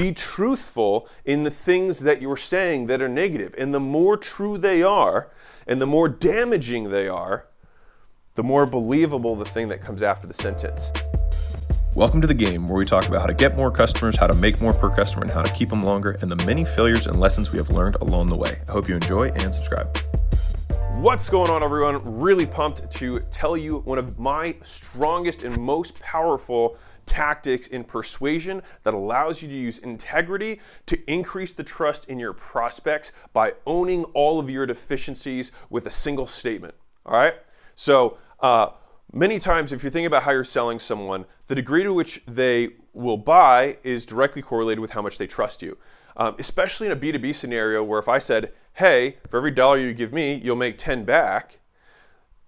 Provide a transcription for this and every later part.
be truthful in the things that you're saying that are negative. And the more true they are, and the more damaging they are, the more believable the thing that comes after the sentence. Welcome to the game where we talk about how to get more customers, how to make more per customer, and how to keep them longer, and the many failures and lessons we have learned along the way. I hope you enjoy and subscribe. What's going on, everyone? Really pumped to tell you one of my strongest and most powerful tactics in persuasion that allows you to use integrity to increase the trust in your prospects by owning all of your deficiencies with a single statement. All right? So, uh, many times, if you're thinking about how you're selling someone, the degree to which they will buy is directly correlated with how much they trust you. Um, especially in a B2B scenario where if I said, hey, for every dollar you give me, you'll make 10 back,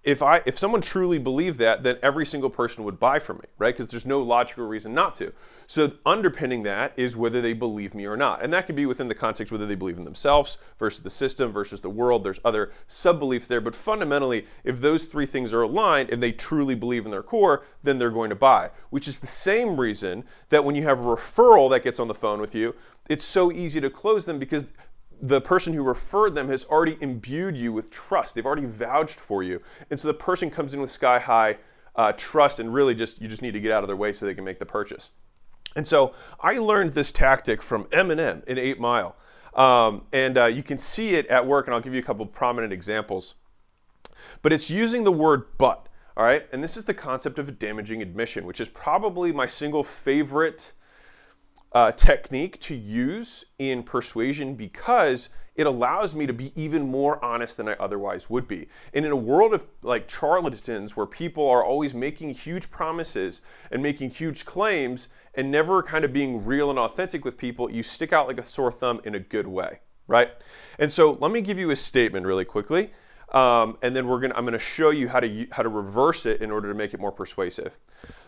if I if someone truly believed that, then every single person would buy from me, right? Because there's no logical reason not to. So underpinning that is whether they believe me or not, and that could be within the context whether they believe in themselves versus the system versus the world. There's other sub beliefs there, but fundamentally, if those three things are aligned and they truly believe in their core, then they're going to buy. Which is the same reason that when you have a referral that gets on the phone with you, it's so easy to close them because the person who referred them has already imbued you with trust. They've already vouched for you. And so the person comes in with sky high uh, trust and really just, you just need to get out of their way so they can make the purchase. And so I learned this tactic from Eminem in 8 Mile. Um, and uh, you can see it at work, and I'll give you a couple prominent examples. But it's using the word but, all right? And this is the concept of a damaging admission, which is probably my single favorite uh, technique to use in persuasion because it allows me to be even more honest than I otherwise would be. And in a world of like charlatans where people are always making huge promises and making huge claims and never kind of being real and authentic with people, you stick out like a sore thumb in a good way, right? And so let me give you a statement really quickly. Um, and then we're gonna, I'm gonna show you how to, how to reverse it in order to make it more persuasive.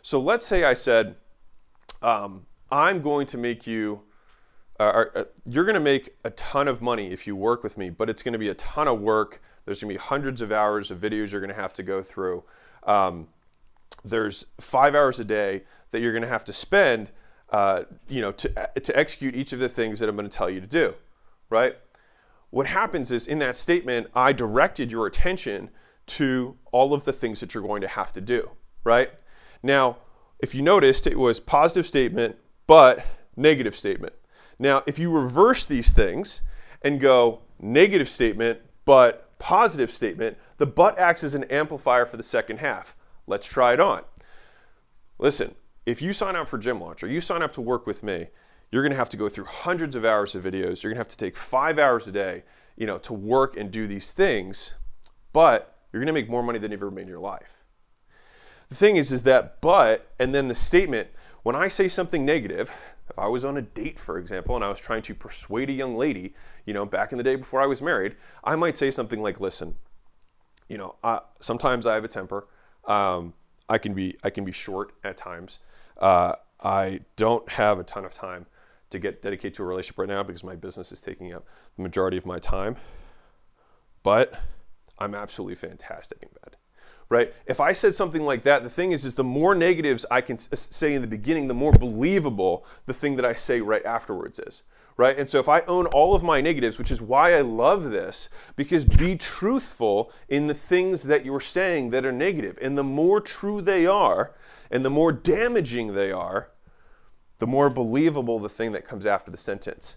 So let's say I said, um, I'm going to make you, uh, uh, you're going to make a ton of money if you work with me, but it's going to be a ton of work. There's going to be hundreds of hours of videos you're going to have to go through. Um, there's five hours a day that you're going to have to spend, uh, you know, to, to execute each of the things that I'm going to tell you to do, right? What happens is in that statement, I directed your attention to all of the things that you're going to have to do, right? Now, if you noticed, it was positive statement, but negative statement. Now, if you reverse these things and go negative statement, but positive statement, the but acts as an amplifier for the second half. Let's try it on. Listen, if you sign up for Gym Launcher, you sign up to work with me, you're going to have to go through hundreds of hours of videos. You're going to have to take five hours a day, you know, to work and do these things, but you're going to make more money than you've ever made in your life. The thing is, is that but and then the statement when I say something negative, if I was on a date, for example, and I was trying to persuade a young lady, you know, back in the day before I was married, I might say something like, "Listen, you know, uh, sometimes I have a temper. Um, I can be I can be short at times. Uh, I don't have a ton of time to get dedicated to a relationship right now because my business is taking up the majority of my time. But I'm absolutely fantastic in bed right? If I said something like that, the thing is, is the more negatives I can say in the beginning, the more believable the thing that I say right afterwards is, right? And so if I own all of my negatives, which is why I love this, because be truthful in the things that you're saying that are negative, and the more true they are, and the more damaging they are, the more believable the thing that comes after the sentence.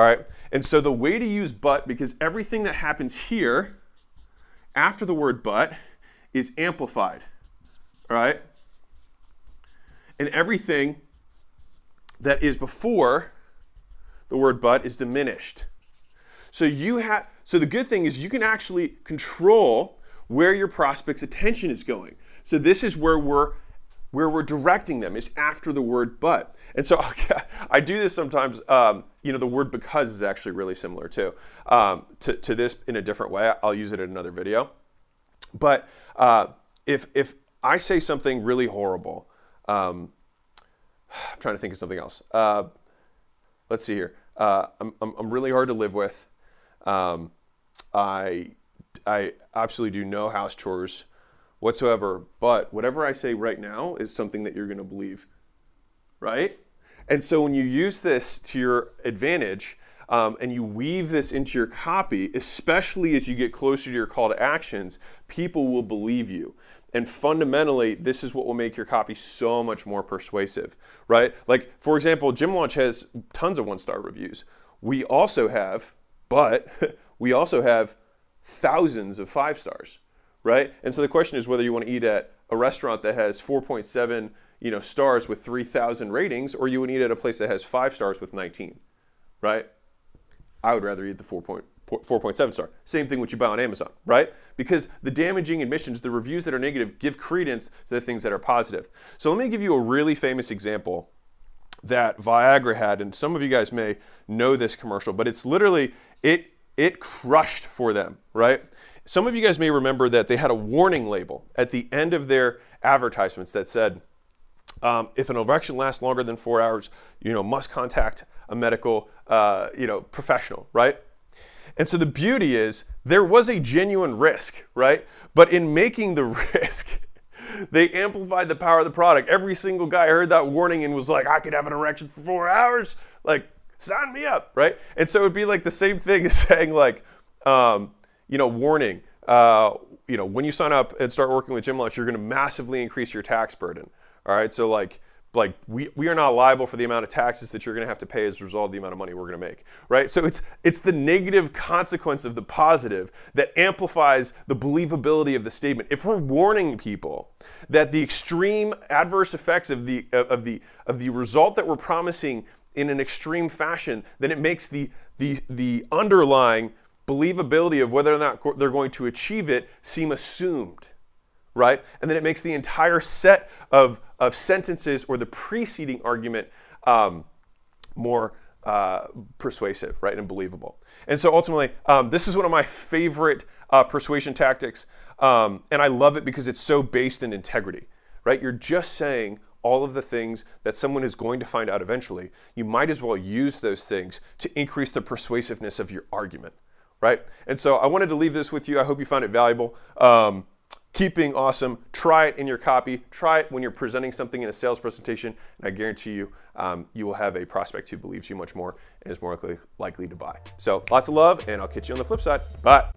All right. And so the way to use but, because everything that happens here after the word but is amplified. All right. And everything that is before the word but is diminished. So you have so the good thing is you can actually control where your prospect's attention is going. So this is where we're where we're directing them is after the word but. And so I do this sometimes. Um, you know, the word because is actually really similar too um, to, to this in a different way. I'll use it in another video. But uh, if, if I say something really horrible, um, I'm trying to think of something else. Uh, let's see here. Uh, I'm, I'm, I'm, really hard to live with. Um, I, I absolutely do no house chores whatsoever. But whatever I say right now is something that you're going to believe, right? And so when you use this to your advantage um, and you weave this into your copy, especially as you get closer to your call to actions, people will believe you. And fundamentally, this is what will make your copy so much more persuasive, right? Like, for example, Gym Launch has tons of one star reviews. We also have, but we also have thousands of five stars right? And so the question is whether you want to eat at a restaurant that has 4.7 you know stars with 3,000 ratings, or you would eat at a place that has five stars with 19, right? I would rather eat the 4.7 star. Same thing what you buy on Amazon, right? Because the damaging admissions, the reviews that are negative, give credence to the things that are positive. So let me give you a really famous example that Viagra had, and some of you guys may know this commercial, but it's literally it it crushed for them, right? Some of you guys may remember that they had a warning label at the end of their advertisements that said, um, if an erection lasts longer than four hours, you know, must contact a medical, uh, you know, professional, right? And so the beauty is there was a genuine risk, right? But in making the risk, they amplified the power of the product. Every single guy heard that warning and was like, I could have an erection for four hours. Like, sign me up, right? And so it'd be like the same thing as saying, like, um, you know, warning. Uh, you know, when you sign up and start working with Gym Launch, you're going to massively increase your tax burden. All right, so like, like we, we are not liable for the amount of taxes that you're going to have to pay as a result of the amount of money we're going to make, right? So it's it's the negative consequence of the positive that amplifies the believability of the statement. If we're warning people that the extreme adverse effects of the of the of the result that we're promising in an extreme fashion, then it makes the the the underlying believability of whether or not they're going to achieve it seem assumed, right? And then it makes the entire set of, of sentences or the preceding argument um, more uh, persuasive, right, and believable. And so ultimately, um, this is one of my favorite uh, persuasion tactics, um, and I love it because it's so based in integrity, right? You're just saying all of the things that someone is going to find out eventually. You might as well use those things to increase the persuasiveness of your argument right? And so I wanted to leave this with you. I hope you found it valuable. Um, keep being awesome. Try it in your copy. Try it when you're presenting something in a sales presentation, and I guarantee you, um, you will have a prospect who believes you much more and is more likely, likely to buy. So lots of love, and I'll catch you on the flip side. Bye.